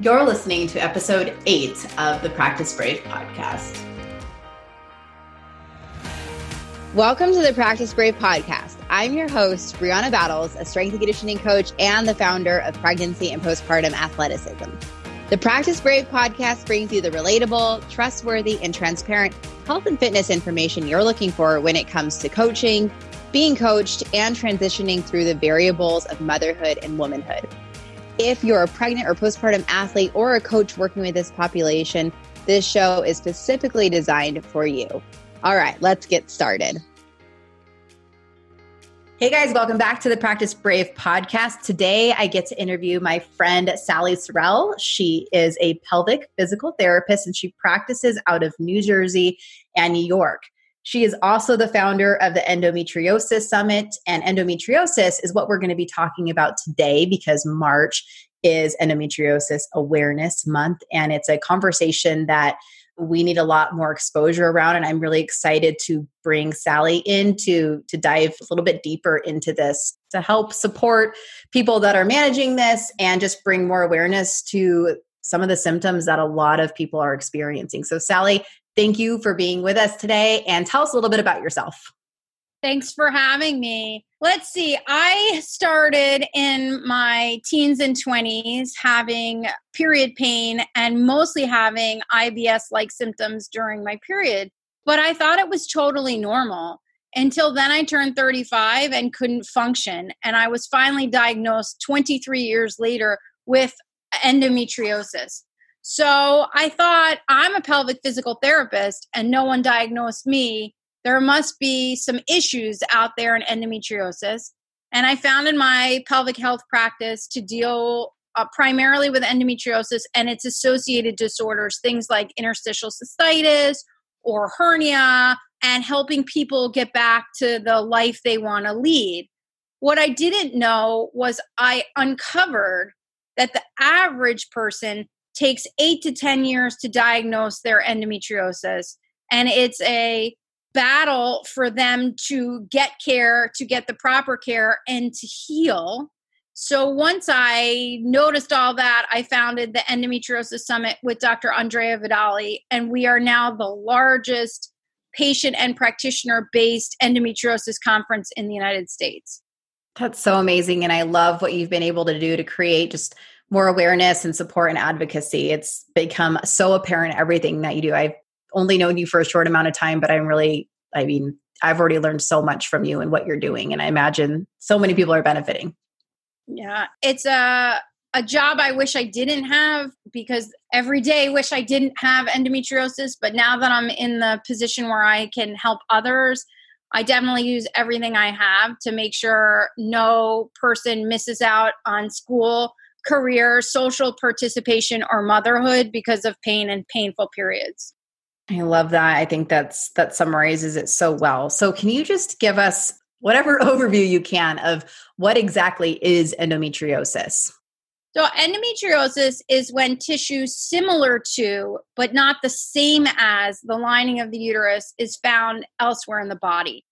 You're listening to episode eight of the Practice Brave podcast. Welcome to the Practice Brave podcast. I'm your host, Brianna Battles, a strength and conditioning coach and the founder of Pregnancy and Postpartum Athleticism. The Practice Brave podcast brings you the relatable, trustworthy, and transparent health and fitness information you're looking for when it comes to coaching, being coached, and transitioning through the variables of motherhood and womanhood. If you're a pregnant or postpartum athlete or a coach working with this population, this show is specifically designed for you. All right, let's get started. Hey guys, welcome back to the Practice Brave podcast. Today I get to interview my friend Sallie Sarrel. She is a pelvic physical therapist and she practices out of New Jersey and New York. She is also the founder of the Endometriosis Summit, and endometriosis is what we're going to be talking about today because March is Endometriosis Awareness Month, and it's a conversation that we need a lot more exposure around and i'm really excited to bring sallie in to to dive a little bit deeper into this to help support people that are managing this and just bring more awareness to some of the symptoms that a lot of people are experiencing so sallie Thank you for being with us today and tell us a little bit about yourself. Thanks for having me. Let's see. I started in my teens and 20s having period pain and mostly having IBS like symptoms during my period, but I thought it was totally normal. Until then, I turned 35 and couldn't function. And I was finally diagnosed 23 years later with endometriosis. So I thought, I'm a pelvic physical therapist and no one diagnosed me. There must be some issues out there in endometriosis. And I founded my pelvic health practice to deal uh, primarily with endometriosis and its associated disorders, things like interstitial cystitis or hernia, and helping people get back to the life they want to lead. What I didn't know was I uncovered that the average person takes eight to 10 years to diagnose their endometriosis. And it's a battle for them to get care, to get the proper care, and to heal. So once I noticed all that, I founded the Endometriosis Summit with Dr. Andrea Vidali, and we are now the largest patient and practitioner based endometriosis conference in the United States. That's so amazing. And I love what you've been able to do to create just more awareness and support and advocacy. It's become so apparent everything that you do. I've only known you for a short amount of time, but I'm really, I mean, I've already learned so much from you and what you're doing. And I imagine so many people are benefiting. Yeah. It's a, a job I wish I didn't have because every day wish I didn't have endometriosis. But now that I'm in the position where I can help others, I definitely use everything I have to make sure no person misses out on school career, social participation, or motherhood because of pain and painful periods. I love that. I think that's that summarizes it so well. So can you just give us whatever overview you can of what exactly is endometriosis? So, endometriosis is when tissue similar to, but not the same as, the lining of the uterus is found elsewhere in the body.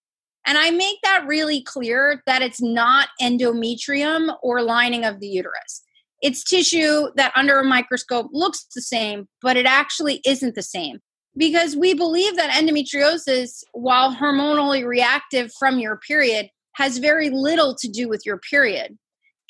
And I make that really clear that it's not endometrium or lining of the uterus. It's tissue that under a microscope looks the same, but it actually isn't the same. Because we believe that endometriosis, while hormonally reactive from your period, has very little to do with your period.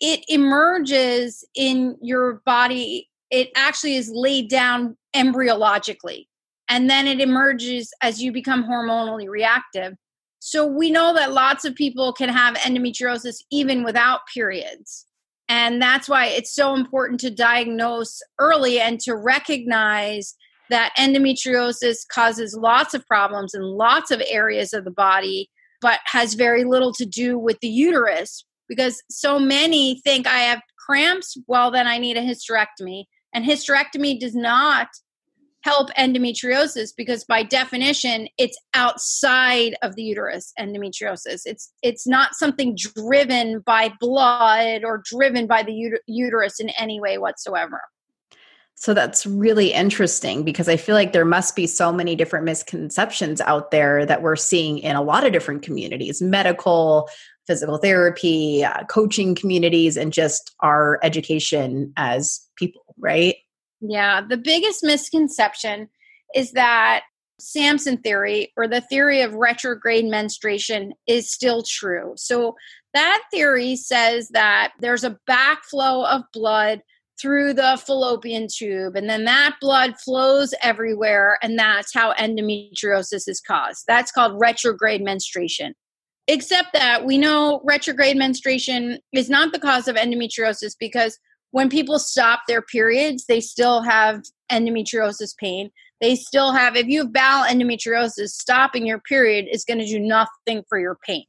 It emerges in your body, it actually is laid down embryologically, and then it emerges as you become hormonally reactive. So we know that lots of people can have endometriosis even without periods. And that's why it's so important to diagnose early and to recognize that endometriosis causes lots of problems in lots of areas of the body, but has very little to do with the uterus because so many think I have cramps, well, then I need a hysterectomy. And hysterectomy does not help endometriosis because by definition it's outside of the uterus endometriosis it's it's not something driven by blood or driven by the uterus in any way whatsoever so that's really interesting because I feel like there must be so many different misconceptions out there that we're seeing in a lot of different communities medical, physical therapy, uh, coaching communities, and just our education as people, right? Yeah, the biggest misconception is that Sampson theory or the theory of retrograde menstruation is still true. So that theory says that there's a backflow of blood through the fallopian tube and then that blood flows everywhere and that's how endometriosis is caused. That's called retrograde menstruation. Except that we know retrograde menstruation is not the cause of endometriosis because when people stop their periods, they still have endometriosis pain. They still have if you have bowel endometriosis stopping your period is going to do nothing for your pain.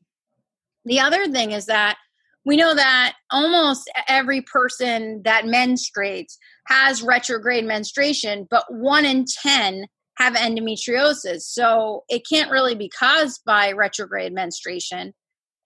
The other thing is that we know that almost every person that menstruates has retrograde menstruation but 1 in 10 have endometriosis so it can't really be caused by retrograde menstruation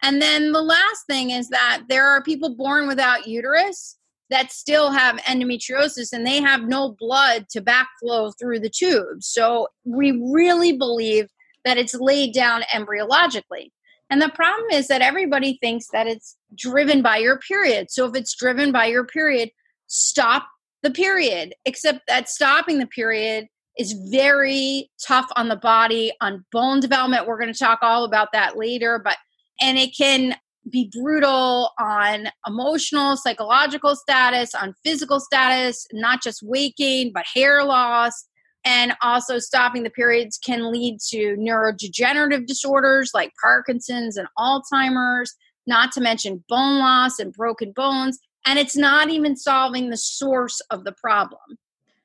and then the last thing is that there are people born without uterus that still have endometriosis and they have no blood to backflow through the tubes. So we really believe that it's laid down embryologically. And the problem is that everybody thinks that it's driven by your period. So if it's driven by your period, stop the period. Except that stopping the period is very tough on the body, on bone development. We're going to talk all about that later, but and it can be brutal on emotional, psychological status, on physical status, not just weight gain, but hair loss. And also, stopping the periods can lead to neurodegenerative disorders like Parkinson's and Alzheimer's, not to mention bone loss and broken bones. And it's not even solving the source of the problem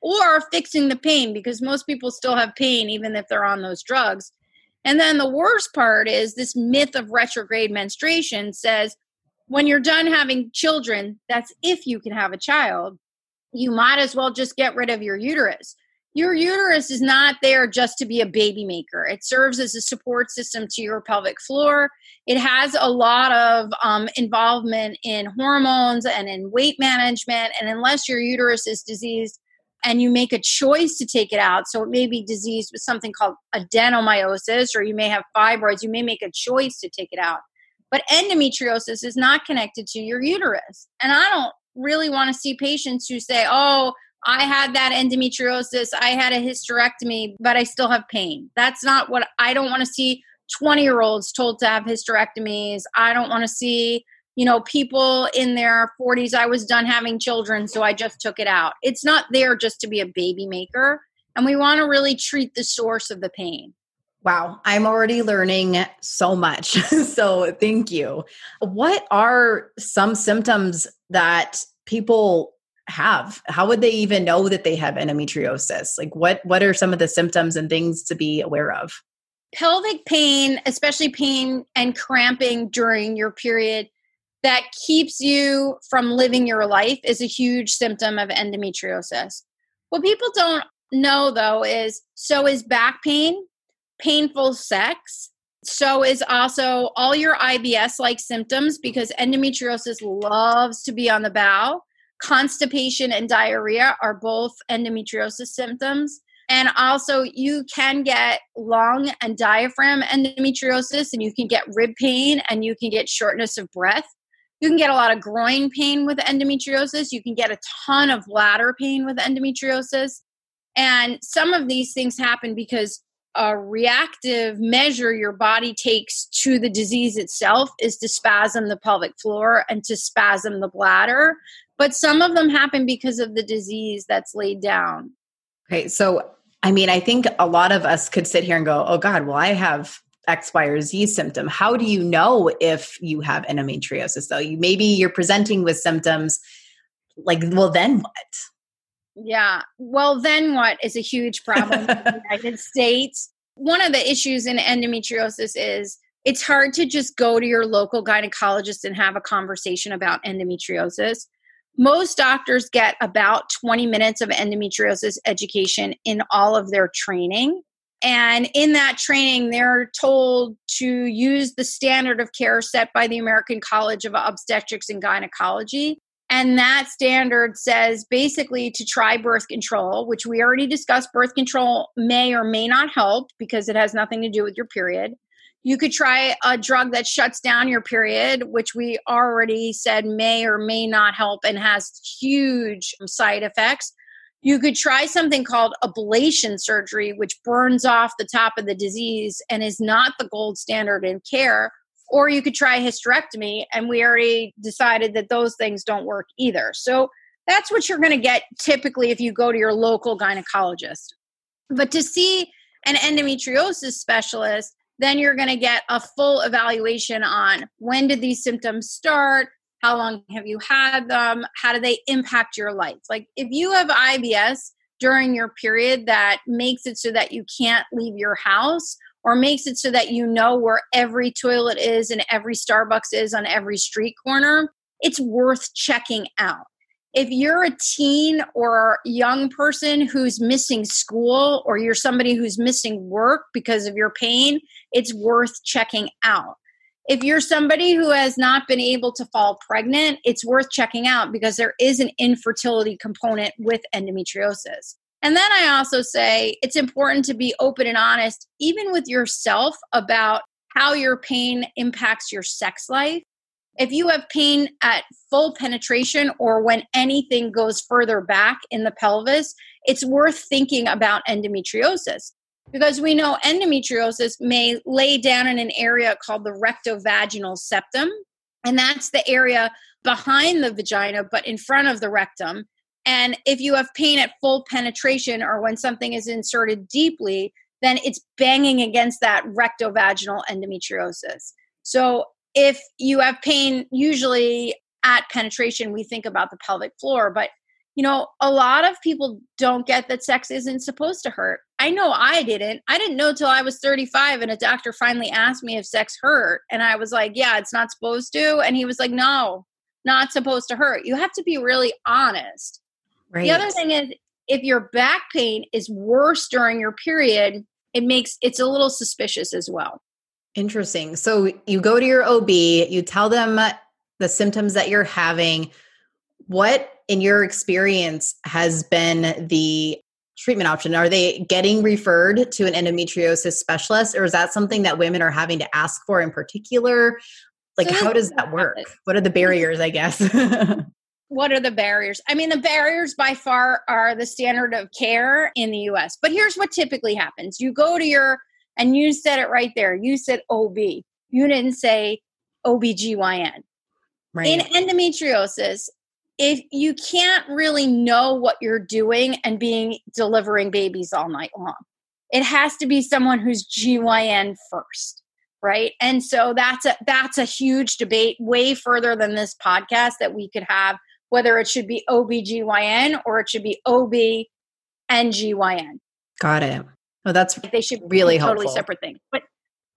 or fixing the pain because most people still have pain even if they're on those drugs. And then the worst part is this myth of retrograde menstruation says when you're done having children, that's if you can have a child, you might as well just get rid of your uterus. Your uterus is not there just to be a baby maker. It serves as a support system to your pelvic floor. It has a lot of um, involvement in hormones and in weight management. And unless your uterus is diseased, and you make a choice to take it out. So it may be diseased with something called adenomyosis, or you may have fibroids. You may make a choice to take it out. But endometriosis is not connected to your uterus. And I don't really want to see patients who say, oh, I had that endometriosis, I had a hysterectomy, but I still have pain. That's not what I don't want to see 20 year olds told to have hysterectomies. I don't want to see you know, people in their 40s, I was done having children, so I just took it out. It's not there just to be a baby maker. And we want to really treat the source of the pain. Wow, I'm already learning so much. so thank you. What are some symptoms that people have? How would they even know that they have endometriosis? Like what what are some of the symptoms and things to be aware of? Pelvic pain, especially pain and cramping during your period, that keeps you from living your life is a huge symptom of endometriosis. What people don't know though is so is back pain, painful sex, so is also all your IBS like symptoms because endometriosis loves to be on the bowel. Constipation and diarrhea are both endometriosis symptoms. And also, you can get lung and diaphragm endometriosis, and you can get rib pain, and you can get shortness of breath. You can get a lot of groin pain with endometriosis. You can get a ton of bladder pain with endometriosis. And some of these things happen because a reactive measure your body takes to the disease itself is to spasm the pelvic floor and to spasm the bladder. But some of them happen because of the disease that's laid down. Okay, so I mean, I think a lot of us could sit here and go, oh God, well, I have X, Y, or Z symptom. How do you know if you have endometriosis though? You maybe you're presenting with symptoms like, well, then what? Yeah. Well, then what is a huge problem in the United States. One of the issues in endometriosis is it's hard to just go to your local gynecologist and have a conversation about endometriosis. Most doctors get about 20 minutes of endometriosis education in all of their training. And in that training, they're told to use the standard of care set by the American College of Obstetrics and Gynecology. And that standard says basically to try birth control, which we already discussed. Birth control may or may not help because it has nothing to do with your period. You could try a drug that shuts down your period, which we already said may or may not help and has huge side effects. You could try something called ablation surgery, which burns off the top of the disease and is not the gold standard in care. Or you could try hysterectomy, and we already decided that those things don't work either. So that's what you're going to get typically if you go to your local gynecologist. But to see an endometriosis specialist, then you're going to get a full evaluation on when did these symptoms start, how long have you had them, how do they impact your life. Like if you have IBS during your period that makes it so that you can't leave your house or makes it so that you know where every toilet is and every Starbucks is on every street corner, it's worth checking out if you're a teen or young person who's missing school or you're somebody who's missing work because of your pain, it's worth checking out. If you're somebody who has not been able to fall pregnant, it's worth checking out because there is an infertility component with endometriosis. And then I also say it's important to be open and honest, even with yourself, about how your pain impacts your sex life if you have pain at full penetration or when anything goes further back in the pelvis, it's worth thinking about endometriosis because we know endometriosis may lay down in an area called the rectovaginal septum, and that's the area behind the vagina but in front of the rectum. And if you have pain at full penetration or when something is inserted deeply, then it's banging against that rectovaginal endometriosis. So if you have pain, usually at penetration, we think about the pelvic floor, but you know, a lot of people don't get that sex isn't supposed to hurt. I know I didn't. I didn't know till I was 35 and a doctor finally asked me if sex hurt and I was like, "Yeah, it's not supposed to." And he was like, "No, not supposed to hurt." You have to be really honest. Right. The other thing is if your back pain is worse during your period, it makes it's a little suspicious as well. Interesting. So you go to your OB, you tell them the symptoms that you're having. What, in your experience, has been the treatment option? Are they getting referred to an endometriosis specialist, or is that something that women are having to ask for in particular? Like, so how does that work? What are the mm-hmm. barriers, I guess? what are the barriers? I mean, the barriers by far are the standard of care in the US. But here's what typically happens you go to your and you said it right there. You said OB. You didn't say OBGYN. Right. In endometriosis, if you can't really know what you're doing and being delivering babies all night long, it has to be someone who's GYN first right and so that's a that's a huge debate way further than this podcast that we could have whether it should be OBGYN or it should be OB and GYN got it Oh, that's they should really be totally helpful. separate things. But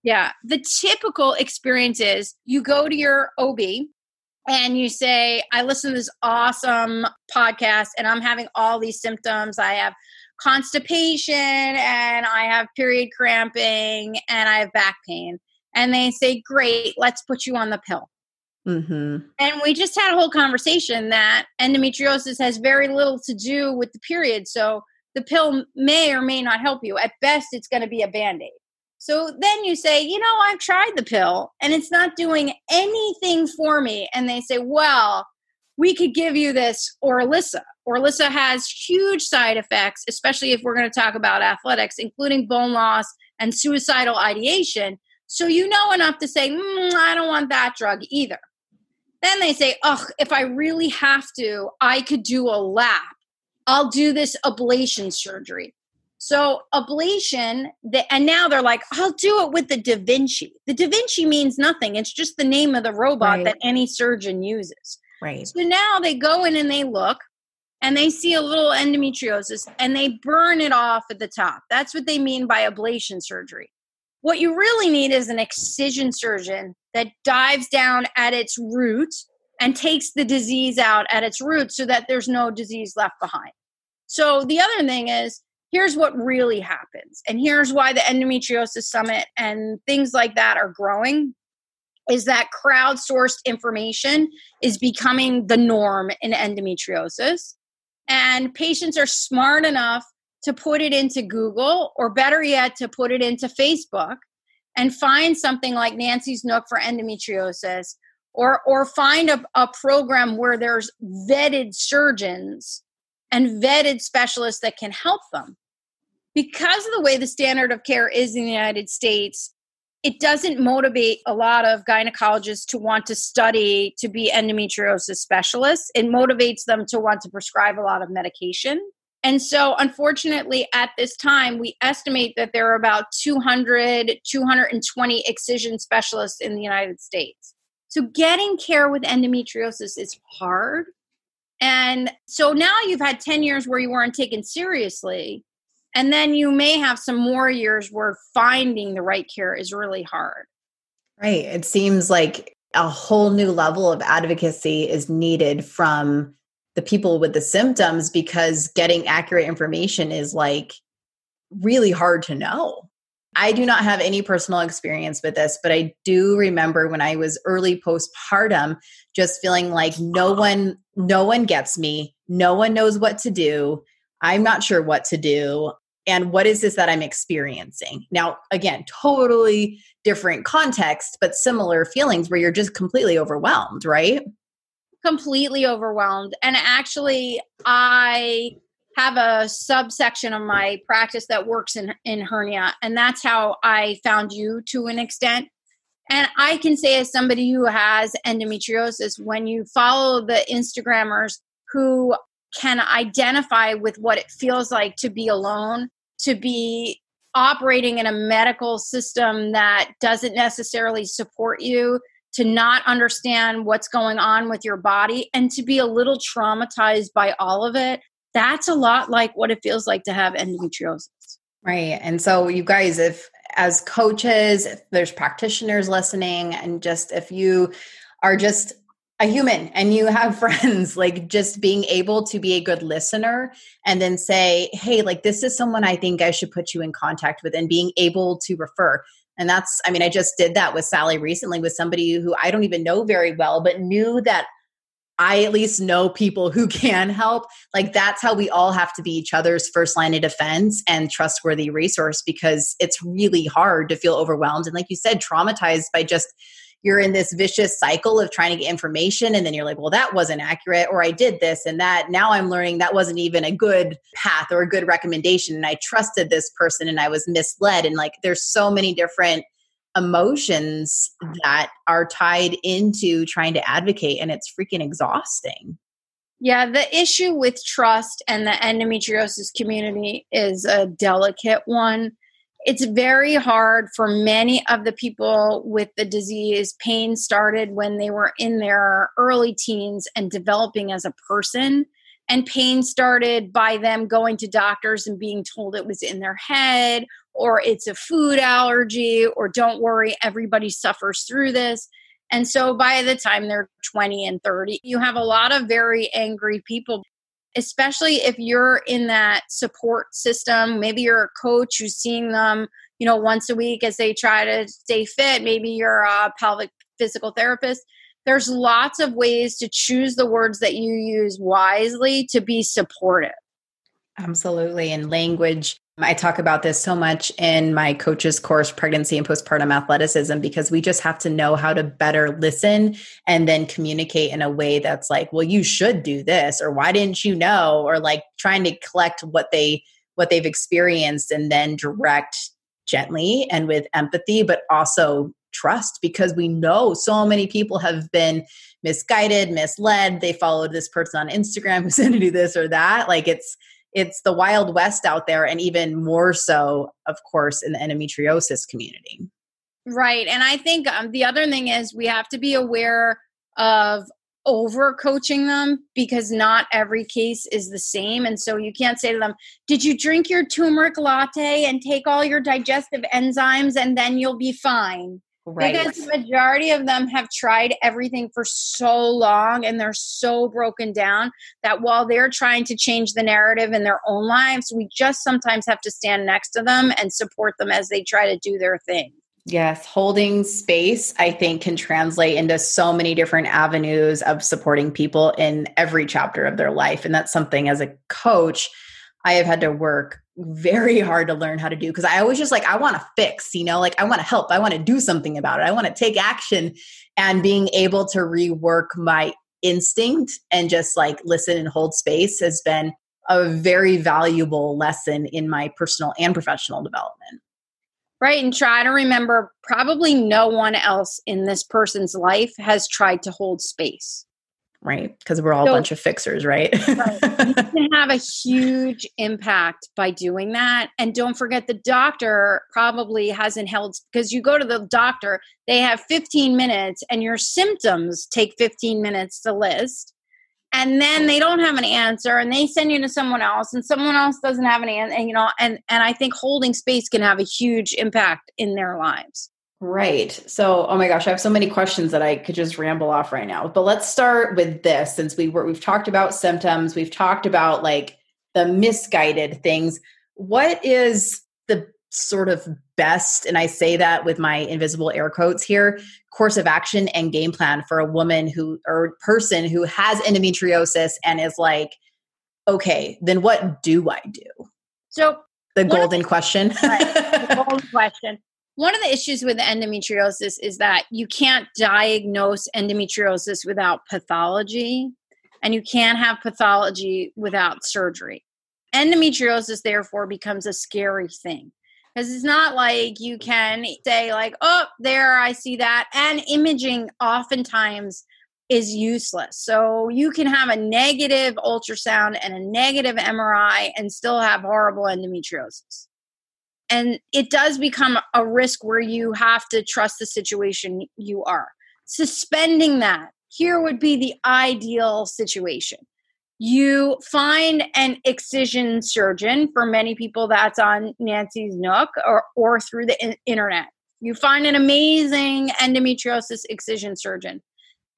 yeah, the typical experience is you go to your OB and you say, I listen to this awesome podcast and I'm having all these symptoms. I have constipation and I have period cramping and I have back pain. And they say, Great, let's put you on the pill. Mm-hmm. And we just had a whole conversation that endometriosis has very little to do with the period. So the pill may or may not help you. At best, it's going to be a band aid. So then you say, you know, I've tried the pill and it's not doing anything for me. And they say, well, we could give you this Orilissa. Orilissa has huge side effects, especially if we're going to talk about athletics, including bone loss and suicidal ideation. So you know enough to say, mm, I don't want that drug either. Then they say, oh, if I really have to, I could do a lap I'll do this ablation surgery. So ablation, the, and now they're like, I'll do it with the Da Vinci. The Da Vinci means nothing. It's just the name of the robot right. that any surgeon uses. Right. So now they go in and they look and they see a little endometriosis and they burn it off at the top. That's what they mean by ablation surgery. What you really need is an excision surgeon that dives down at its root and takes the disease out at its root so that there's no disease left behind. So the other thing is, here's what really happens. And here's why the endometriosis summit and things like that are growing is that crowdsourced information is becoming the norm in endometriosis. And patients are smart enough to put it into Google, or better yet, to put it into Facebook and find something like Nancy's Nook for endometriosis, or, or find a, a program where there's vetted surgeons and vetted specialists that can help them. Because of the way the standard of care is in the United States, it doesn't motivate a lot of gynecologists to want to study to be endometriosis specialists. It motivates them to want to prescribe a lot of medication. And so, unfortunately, at this time, we estimate that there are about 200, 220 excision specialists in the United States. So, getting care with endometriosis is hard. And so now you've had 10 years where you weren't taken seriously. And then you may have some more years where finding the right care is really hard. Right. It seems like a whole new level of advocacy is needed from the people with the symptoms because getting accurate information is like really hard to know. I do not have any personal experience with this, but I do remember when I was early postpartum just feeling like no one no one gets me, no one knows what to do. I'm not sure what to do and what is this that I'm experiencing? Now, again, totally different context, but similar feelings where you're just completely overwhelmed, right? Completely overwhelmed. And actually, I have a subsection of my practice that works in, in hernia, and that's how I found you to an extent. And I can say, as somebody who has endometriosis, when you follow the Instagrammers who can identify with what it feels like to be alone, to be operating in a medical system that doesn't necessarily support you, to not understand what's going on with your body, and to be a little traumatized by all of it. That's a lot like what it feels like to have endometriosis. Right. And so, you guys, if as coaches, if there's practitioners listening, and just if you are just a human and you have friends like just being able to be a good listener and then say hey like this is someone i think i should put you in contact with and being able to refer and that's i mean i just did that with sallie recently with somebody who i don't even know very well but knew that i at least know people who can help. Like that's how we all have to be each other's first line of defense and trustworthy resource because it's really hard to feel overwhelmed. And like you said traumatized by just you're in this vicious cycle of trying to get information and then you're like well that wasn't accurate or i did this and that. Now i'm learning that wasn't even a good path or a good recommendation and i trusted this person and i was misled. And like there's so many different emotions that are tied into trying to advocate and it's freaking exhausting yeah, the issue with trust and the endometriosis community is a delicate one it's very hard for many of the people with the disease. Pain started when they were in their early teens and developing as a person. And pain started by them going to doctors and being told it was in their head, or it's a food allergy, or don't worry, everybody suffers through this. And so by the time they're 20 and 30, you have a lot of very angry people especially if you're in that support system. Maybe you're a coach who's seeing them you know once a week as they try to stay fit. Maybe you're a pelvic physical therapist. There's lots of ways to choose the words that you use wisely to be supportive absolutely and language I talk about this so much in my coach's course, Pregnancy and Postpartum Athleticism, because we just have to know how to better listen and then communicate in a way that's like, well, you should do this, or why didn't you know? Or like trying to collect what they what they've experienced and then direct gently and with empathy, but also trust because we know so many people have been misguided, misled. They followed this person on Instagram who said to do this or that. Like it's it's the wild west out there and even more so of course in the endometriosis community. Right and i think um, the other thing is we have to be aware of over coaching them because not every case is the same and so you can't say to them did you drink your turmeric latte and take all your digestive enzymes and then you'll be fine Right. Because the majority of them have tried everything for so long and they're so broken down that while they're trying to change the narrative in their own lives, we just sometimes have to stand next to them and support them as they try to do their thing. Yes, holding space, I think, can translate into so many different avenues of supporting people in every chapter of their life. And that's something as a coach, I have had to work very hard to learn how to do because I always just like, I want to fix, you know, like I want to help, I want to do something about it, I want to take action. And being able to rework my instinct and just like listen and hold space has been a very valuable lesson in my personal and professional development. Right. And try to remember probably no one else in this person's life has tried to hold space. Right. Because we're all so, a bunch of fixers, right? right. You can have a huge impact by doing that. And don't forget, the doctor probably hasn't held, because you go to the doctor, they have 15 minutes, and your symptoms take 15 minutes to list and then they don't have an answer and they send you to someone else and someone else doesn't have an answer and you know and and i think holding space can have a huge impact in their lives right so oh my gosh i have so many questions that i could just ramble off right now but let's start with this since we were we've talked about symptoms we've talked about like the misguided things what is the sort of best, and I say that with my invisible air quotes here, course of action and game plan for a woman who or person who has endometriosis and is like, okay, then what do I do? So the golden question. right, the golden question. One of the issues with endometriosis is that you can't diagnose endometriosis without pathology, and you can't have pathology without surgery. Endometriosis, therefore, becomes a scary thing because it's not like you can say like oh there i see that and imaging oftentimes is useless so you can have a negative ultrasound and a negative mri and still have horrible endometriosis and it does become a risk where you have to trust the situation you are suspending that here would be the ideal situation you find an excision surgeon. For many people, that's on Nancy's Nook or, or through the in- internet. You find an amazing endometriosis excision surgeon.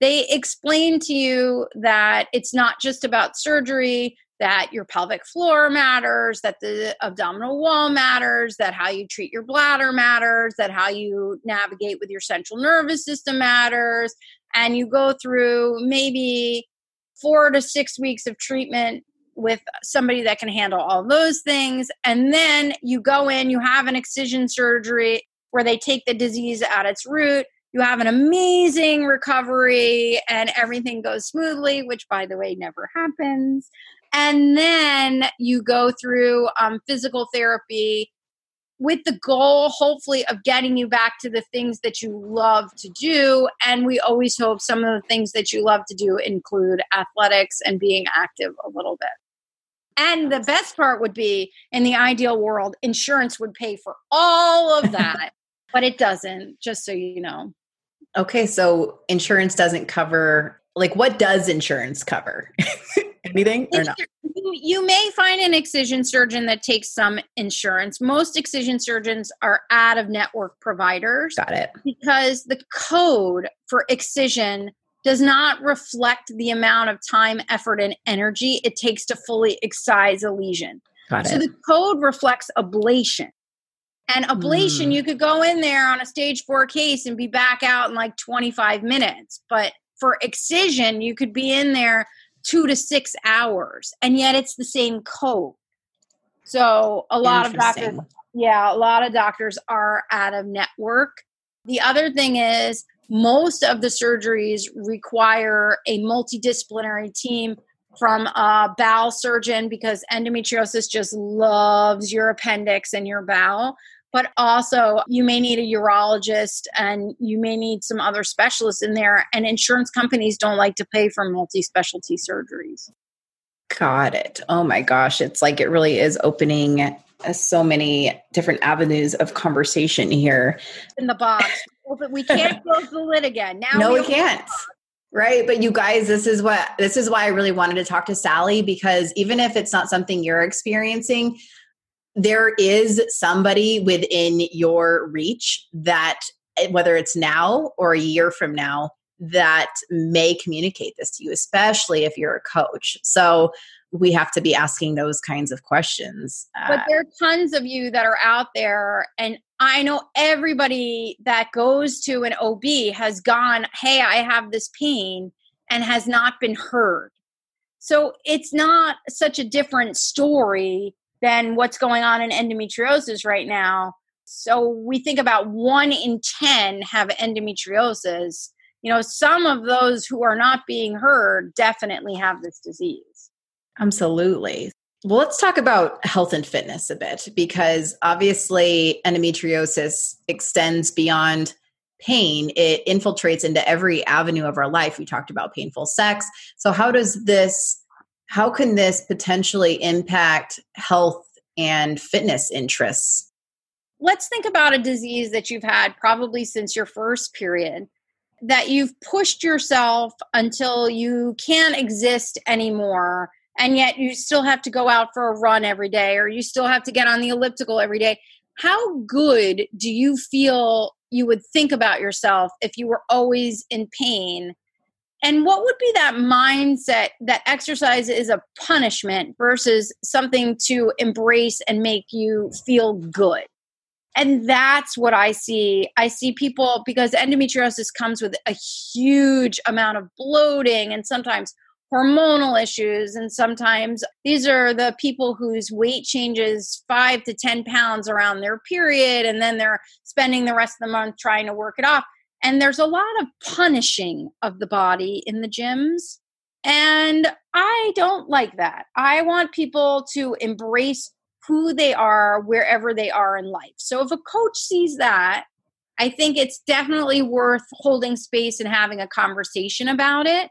They explain to you that it's not just about surgery, that your pelvic floor matters, that the abdominal wall matters, that how you treat your bladder matters, that how you navigate with your central nervous system matters. And you go through maybe four to six weeks of treatment with somebody that can handle all those things. And then you go in, you have an excision surgery where they take the disease at its root. You have an amazing recovery and everything goes smoothly, which, by the way, never happens. And then you go through um, physical therapy with the goal, hopefully, of getting you back to the things that you love to do. And we always hope some of the things that you love to do include athletics and being active a little bit. And the best part would be in the ideal world, insurance would pay for all of that, but it doesn't, just so you know. Okay, so insurance doesn't cover, like, what does insurance cover? Anything or not? You, may find an excision surgeon that takes some insurance. Most excision surgeons are out of network providers. Got it. Because the code for excision does not reflect the amount of time, effort, and energy it takes to fully excise a lesion. Got it. So the code reflects ablation. And ablation, mm. you could go in there on a stage four case and be back out in like 25 minutes. But for excision, you could be in there two to six hours, and yet it's the same code. So a lot of doctors, yeah, a lot of doctors are out of network. The other thing is most of the surgeries require a multidisciplinary team from a bowel surgeon because endometriosis just loves your appendix and your bowel but also you may need a urologist and you may need some other specialists in there and insurance companies don't like to pay for multi-specialty surgeries. Got it. Oh my gosh it's like it really is opening uh, so many different avenues of conversation here. In the box. But we can't close the lid again. Now no we, we can't. right but you guys this is what this is why i really wanted to talk to sallie because even if it's not something you're experiencing there is somebody within your reach that eh, whether it's now or a year from now that may communicate this to you especially if you're a coach. So we have to be asking those kinds of questions but uh, there are tons of you that are out there and i know everybody that goes to an ob has gone hey i have this pain and has not been heard. So it's not such a different story than what's going on in endometriosis right now. So we think about one in 10 have endometriosis. You know, some of those who are not being heard definitely have this disease. Absolutely. Well, let's talk about health and fitness a bit because obviously endometriosis extends beyond pain. It infiltrates into every avenue of our life. We talked about painful sex. So, how does this, how can this potentially impact health and fitness interests? Let's think about a disease that you've had probably since your first period that you've pushed yourself until you can't exist anymore and yet you still have to go out for a run every day or you still have to get on the elliptical every day how good do you feel you would think about yourself if you were always in pain and what would be that mindset that exercise is a punishment versus something to embrace and make you feel good and that's what I see. I see people because endometriosis comes with a huge amount of bloating and sometimes hormonal issues. And sometimes these are the people whose weight changes five to 10 pounds around their period. And then they're spending the rest of the month trying to work it off. And there's a lot of punishing of the body in the gyms. And I don't like that. I want people to embrace who they are wherever they are in life. So if a coach sees that, I think it's definitely worth holding space and having a conversation about it.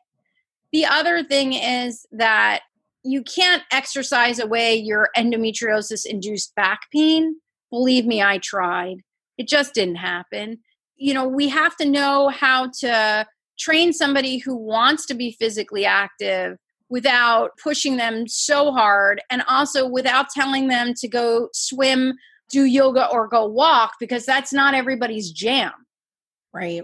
The other thing is that you can't exercise away your endometriosis induced back pain. Believe me, I tried. It just didn't happen. You know, we have to know how to train somebody who wants to be physically active without pushing them so hard and also without telling them to go swim, do yoga, or go walk because that's not everybody's jam. Right.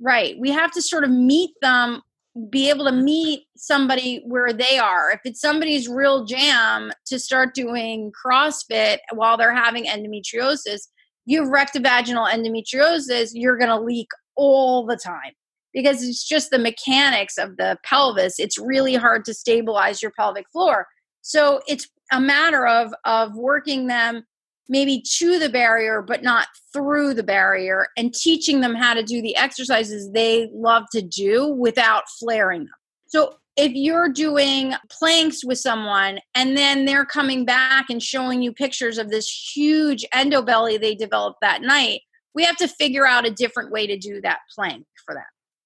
Right. We have to sort of meet them, be able to meet somebody where they are. If it's somebody's real jam to start doing CrossFit while they're having endometriosis, you have rectovaginal endometriosis, you're going to leak all the time because it's just the mechanics of the pelvis. It's really hard to stabilize your pelvic floor. So it's a matter of of working them maybe to the barrier but not through the barrier and teaching them how to do the exercises they love to do without flaring them. So if you're doing planks with someone and then they're coming back and showing you pictures of this huge endobelly they developed that night, we have to figure out a different way to do that plank for them.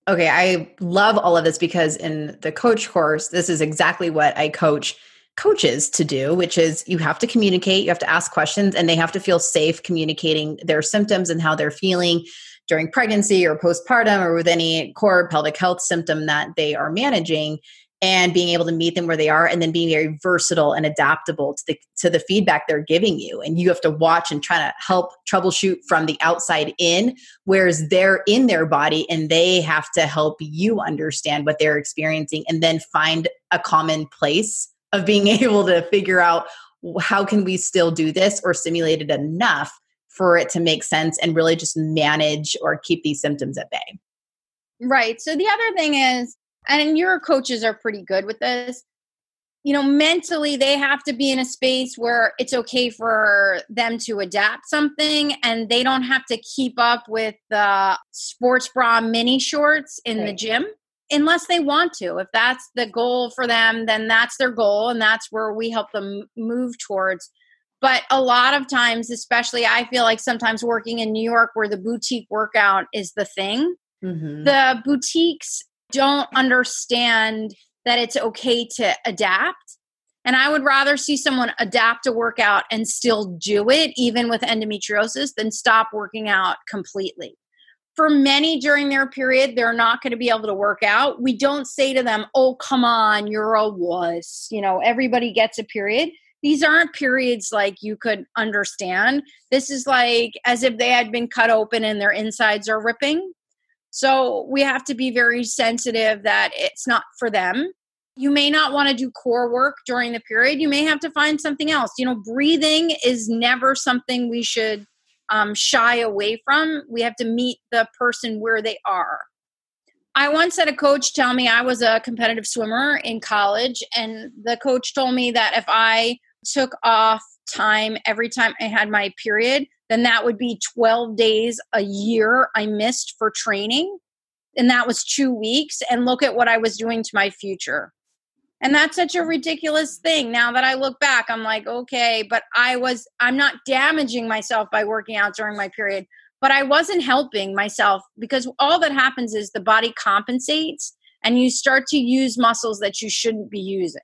Okay, I love all of this because in the coach course, this is exactly what I coach coaches to do, which is you have to communicate, you have to ask questions, and they have to feel safe communicating their symptoms and how they're feeling during pregnancy or postpartum or with any core pelvic health symptom that they are managing and being able to meet them where they are and then being very versatile and adaptable to the to the feedback they're giving you. And you have to watch and try to help troubleshoot from the outside in whereas they're in their body and they have to help you understand what they're experiencing and then find a common place of being able to figure out how can we still do this or simulate it enough for it to make sense and really just manage or keep these symptoms at bay? Right. So the other thing is and your coaches are pretty good with this you know mentally they have to be in a space where it's okay for them to adapt something and they don't have to keep up with the sports bra mini shorts in right. the gym unless they want to if that's the goal for them then that's their goal and that's where we help them move towards but a lot of times especially i feel like sometimes working in new york where the boutique workout is the thing mm-hmm. the boutiques don't understand that it's okay to adapt. And I would rather see someone adapt a workout and still do it, even with endometriosis, than stop working out completely. For many during their period, they're not going to be able to work out. We don't say to them, oh, come on, you're a wuss. You know, everybody gets a period. These aren't periods like you could understand. This is like as if they had been cut open and their insides are ripping. So we have to be very sensitive that it's not for them. You may not want to do core work during the period. You may have to find something else. You know, breathing is never something we should um, shy away from. We have to meet the person where they are. I once had a coach tell me I was a competitive swimmer in college, and the coach told me that if I took off time every time I had my period, then that would be 12 days a year I missed for training. And that was two weeks. And look at what I was doing to my future. And that's such a ridiculous thing. Now that I look back, I'm like, okay, but I was, I'm not damaging myself by working out during my period, but I wasn't helping myself because all that happens is the body compensates and you start to use muscles that you shouldn't be using.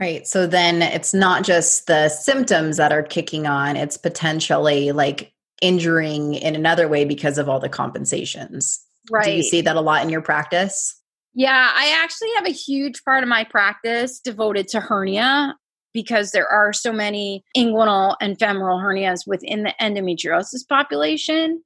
Right. So then it's not just the symptoms that are kicking on, it's potentially like injuring in another way because of all the compensations. Right. Do you see that a lot in your practice? Yeah, I actually have a huge part of my practice devoted to hernia because there are so many inguinal and femoral hernias within the endometriosis population.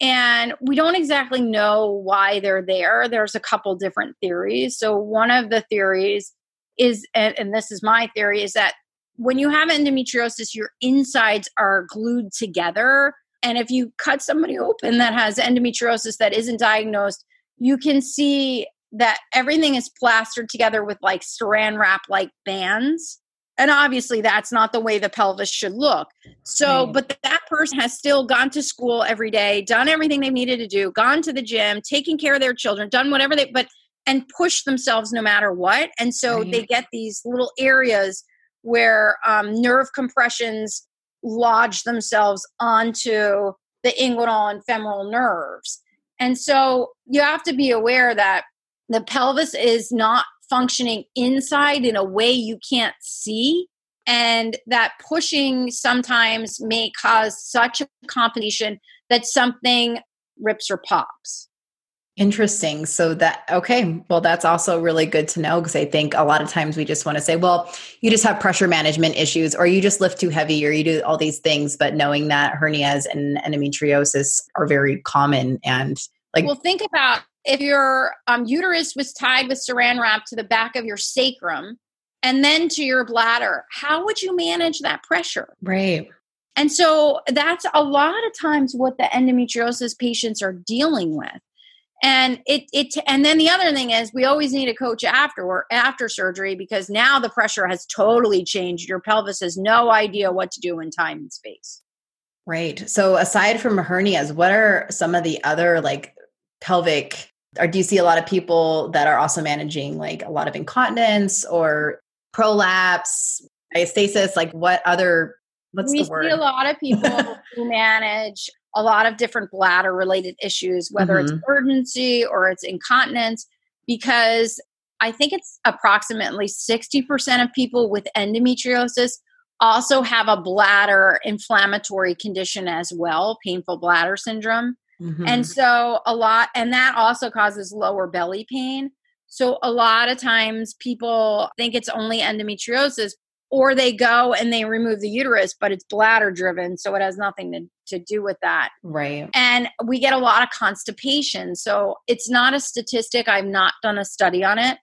And we don't exactly know why they're there. There's a couple different theories. So, one of the theories is, and, and this is my theory, is that when you have endometriosis, your insides are glued together. And if you cut somebody open that has endometriosis that isn't diagnosed, you can see that everything is plastered together with like saran wrap like bands. And obviously, that's not the way the pelvis should look. So, right. but that person has still gone to school every day, done everything they needed to do, gone to the gym, taken care of their children, done whatever they, but, and push themselves no matter what. And so right. they get these little areas where um, nerve compressions lodge themselves onto the inguinal and femoral nerves. And so you have to be aware that the pelvis is not functioning inside in a way you can't see and that pushing sometimes may cause such a competition that something rips or pops Interesting. So that okay, well that's also really good to know because I think a lot of times we just want to say, well, you just have pressure management issues or you just lift too heavy or you do all these things, but knowing that hernias and endometriosis are very common and like Well, think about if your um, uterus was tied with saran wrap to the back of your sacrum and then to your bladder, how would you manage that pressure? Right. And so that's a lot of times what the endometriosis patients are dealing with. And it it and then the other thing is we always need a coach after or after surgery because now the pressure has totally changed. Your pelvis has no idea what to do in time and space. Right. So aside from hernias, what are some of the other like pelvic or do you see a lot of people that are also managing like a lot of incontinence or prolapse, diastasis? Like what other what's we see a lot of people who manage a lot of different bladder related issues, whether mm-hmm. it's urgency or it's incontinence, because I think it's approximately 60% of people with endometriosis also have a bladder inflammatory condition as well, painful bladder syndrome. Mm-hmm. And so a lot, and that also causes lower belly pain. So a lot of times people think it's only endometriosis, or they go and they remove the uterus, but it's bladder driven. So it has nothing to, to do with that. Right. And we get a lot of constipation. So it's not a statistic. I've not done a study on it.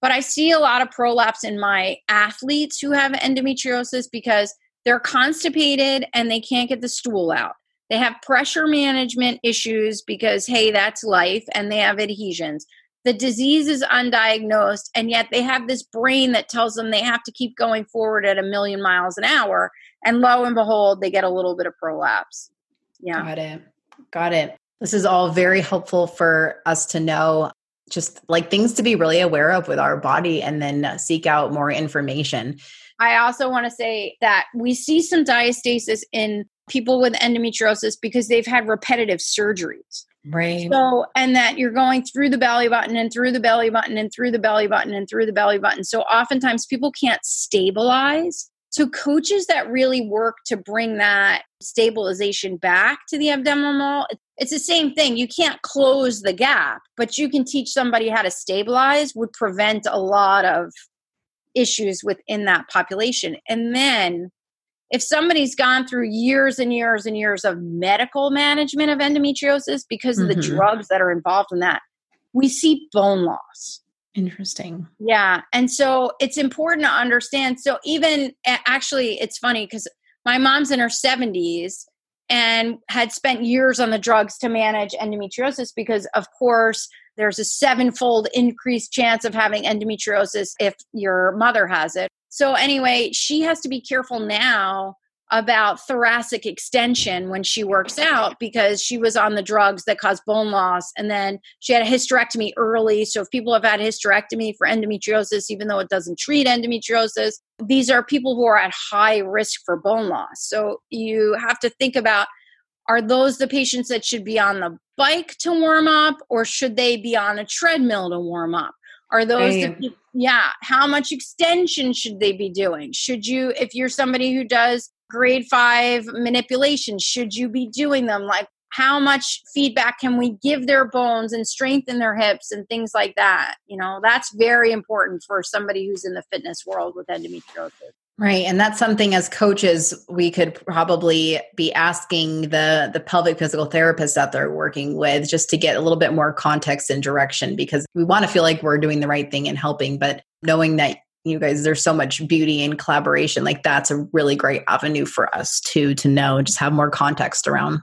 But I see a lot of prolapse in my athletes who have endometriosis because they're constipated and they can't get the stool out. They have pressure management issues because, hey, that's life, and they have adhesions. The disease is undiagnosed, and yet they have this brain that tells them they have to keep going forward at a million miles an hour. And lo and behold, they get a little bit of prolapse. Yeah. Got it. Got it. This is all very helpful for us to know just like things to be really aware of with our body and then uh, seek out more information. I also want to say that we see some diastasis in people with endometriosis because they've had repetitive surgeries. Right. So, and that you're going through the belly button and through the belly button and through the belly button and through the belly button. So, oftentimes people can't stabilize. So, coaches that really work to bring that stabilization back to the abdominal it's the same thing. You can't close the gap, but you can teach somebody how to stabilize, would prevent a lot of issues within that population. And then if somebody's gone through years and years and years of medical management of endometriosis because of mm-hmm. the drugs that are involved in that, we see bone loss. Interesting. Yeah. And so it's important to understand. So, even actually, it's funny because my mom's in her 70s and had spent years on the drugs to manage endometriosis because, of course, there's a sevenfold increased chance of having endometriosis if your mother has it. So, anyway, she has to be careful now about thoracic extension when she works out because she was on the drugs that cause bone loss. And then she had a hysterectomy early. So if people have had hysterectomy for endometriosis even though it doesn't treat endometriosis these are people who are at high risk for bone loss. So you have to think about are those the patients that should be on the bike to warm up or should they be on a treadmill to warm up are those the, yeah how much extension should they be doing? Should you if you're somebody who does grade five manipulation, should you be doing them? Like how much feedback can we give their bones and strengthen their hips and things like that? You know that's very important for somebody who's in the fitness world with endometriosis Right. And that's something as coaches we could probably be asking the the pelvic physical therapists that they're working with just to get a little bit more context and direction because we want to feel like we're doing the right thing and helping, but knowing that you guys there's so much beauty and collaboration, like that's a really great avenue for us to to know and just have more context around.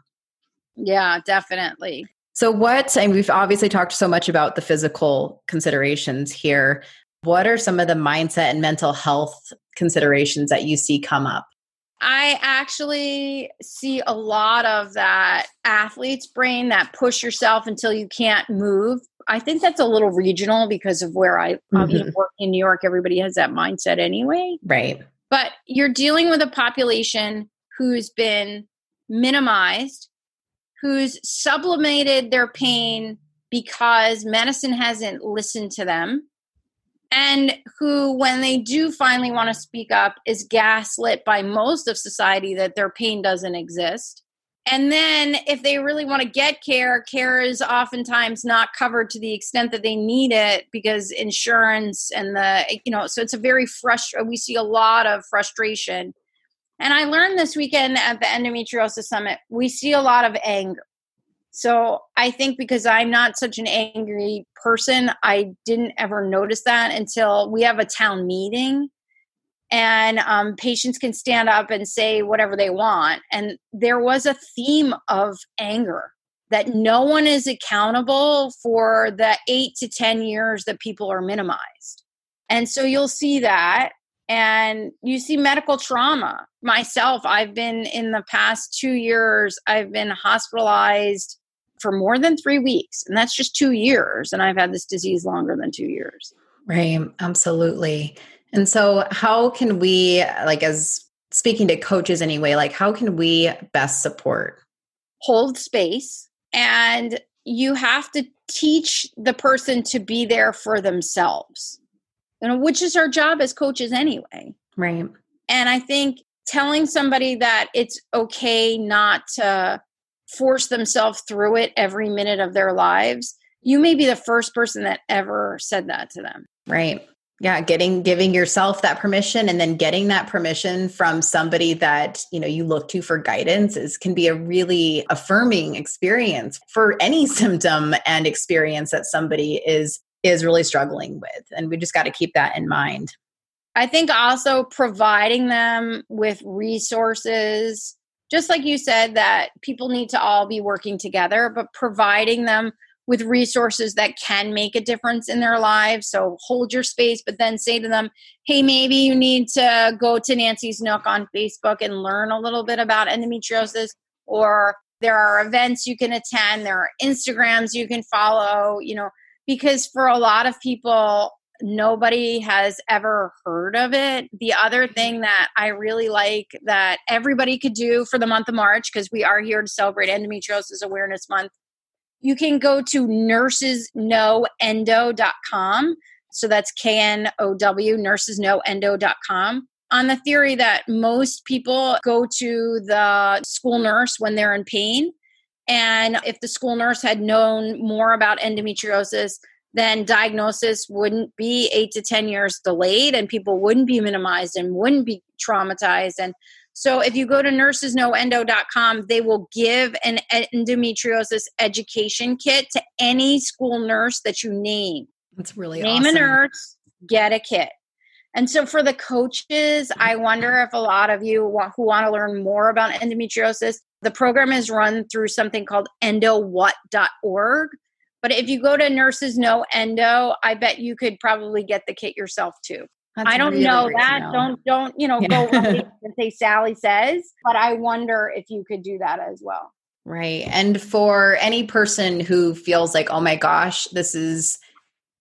Yeah, definitely. So what and we've obviously talked so much about the physical considerations here. What are some of the mindset and mental health considerations that you see come up? I actually see a lot of that athlete's brain that push yourself until you can't move. I think that's a little regional because of where I mm-hmm. work in New York. Everybody has that mindset anyway. Right. But you're dealing with a population who's been minimized, who's sublimated their pain because medicine hasn't listened to them and who, when they do finally want to speak up, is gaslit by most of society that their pain doesn't exist. And then, if they really want to get care, care is oftentimes not covered to the extent that they need it because insurance and the, you know, so it's a very frustrating, we see a lot of frustration. And I learned this weekend at the Endometriosis Summit, we see a lot of anger. So I think because I'm not such an angry person, I didn't ever notice that until we have a town meeting and um, patients can stand up and say whatever they want. And there was a theme of anger that no one is accountable for the eight to 10 years that people are minimized. And so you'll see that. And you see medical trauma. Myself, I've been in the past two years, I've been hospitalized for more than three weeks. And that's just two years. And I've had this disease longer than two years. Right. Absolutely. And so, how can we, like, as speaking to coaches anyway, like, how can we best support? Hold space. And you have to teach the person to be there for themselves, you know, which is our job as coaches anyway. Right. And I think telling somebody that it's okay not to force themselves through it every minute of their lives, you may be the first person that ever said that to them. Right. Yeah, getting giving yourself that permission and then getting that permission from somebody that, you know, you look to for guidance is can be a really affirming experience for any symptom and experience that somebody is is really struggling with. And we just got to keep that in mind. I think also providing them with resources just like you said that people need to all be working together but providing them with resources that can make a difference in their lives. So hold your space but then say to them hey maybe you need to go to nancy's nook on facebook and learn a little bit about endometriosis or there are events you can attend there are instagrams you can follow you know because for a lot of people nobody has ever heard of it. The other mm-hmm. thing that I really like that everybody could do for the month of March, because we are here to celebrate Endometriosis Awareness Month, you can go to nursesknowendo.com. So that's K N O W, nursesknowendo.com. On the theory that most people go to the school nurse when they're in pain. And if the school nurse had known more about endometriosis, then diagnosis wouldn't be eight to 10 years delayed and people wouldn't be minimized and wouldn't be traumatized. And so if you go to nursesknowendo.com, they will give an endometriosis education kit to any school nurse that you name. That's really name awesome. a nurse, get a kit. And so for the coaches, I wonder if a lot of you who want to learn more about endometriosis, the program is run through something called endowhat.org. But if you go to Nurses Know Endo, I bet you could probably get the kit yourself too. That's I don't know that. Don't don't you know yeah. go and say Sallie says, but I wonder if you could do that as well. Right. And for any person who feels like, "Oh my gosh, this is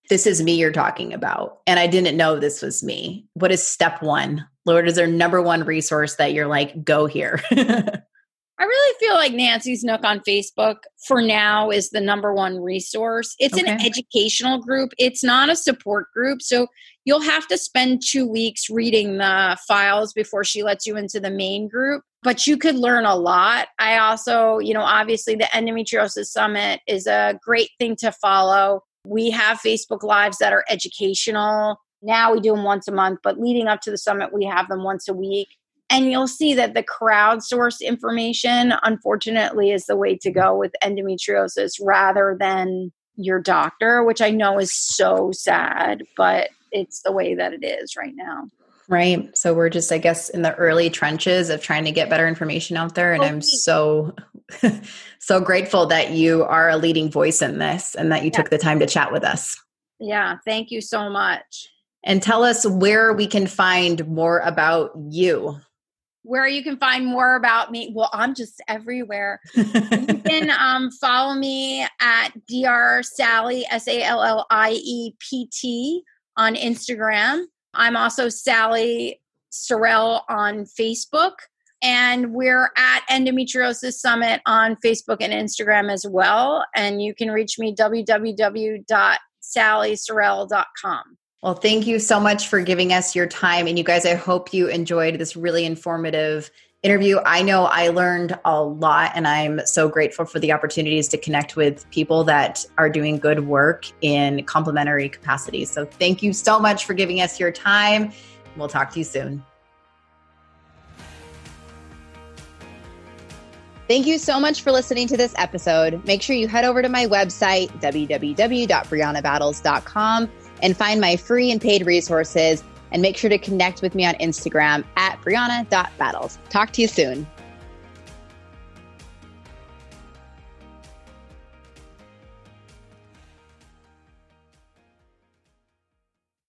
this is me you're talking about and I didn't know this was me." What is step 1? Lord, is there number one resource that you're like, "Go here." I really feel like Nancy's Nook on Facebook for now is the number one resource. It's okay. an educational group, it's not a support group. So you'll have to spend two weeks reading the files before she lets you into the main group. But you could learn a lot. I also, you know, obviously the Endometriosis Summit is a great thing to follow. We have Facebook Lives that are educational. Now we do them once a month, but leading up to the summit, we have them once a week. And you'll see that the crowdsourced information, unfortunately, is the way to go with endometriosis rather than your doctor, which I know is so sad, but it's the way that it is right now. Right. So we're just, I guess, in the early trenches of trying to get better information out there. And okay. I'm so, so grateful that you are a leading voice in this and that you yeah. took the time to chat with us. Yeah. Thank you so much. And tell us where we can find more about you. Where you can find more about me. Well, I'm just everywhere. you can um, follow me at Dr. Sallie, S A L L I E P T on Instagram. I'm also Sallie Sarrel on Facebook. And we're at Endometriosis Summit on Facebook and Instagram as well. And you can reach me www.salliesarrel.com. Well, thank you so much for giving us your time. And you guys, I hope you enjoyed this really informative interview. I know I learned a lot, and I'm so grateful for the opportunities to connect with people that are doing good work in complementary capacities. So, thank you so much for giving us your time. We'll talk to you soon. Thank you so much for listening to this episode. Make sure you head over to my website, www.briannabattles.com, and find my free and paid resources and make sure to connect with me on Instagram at brianna.battles. Talk to you soon.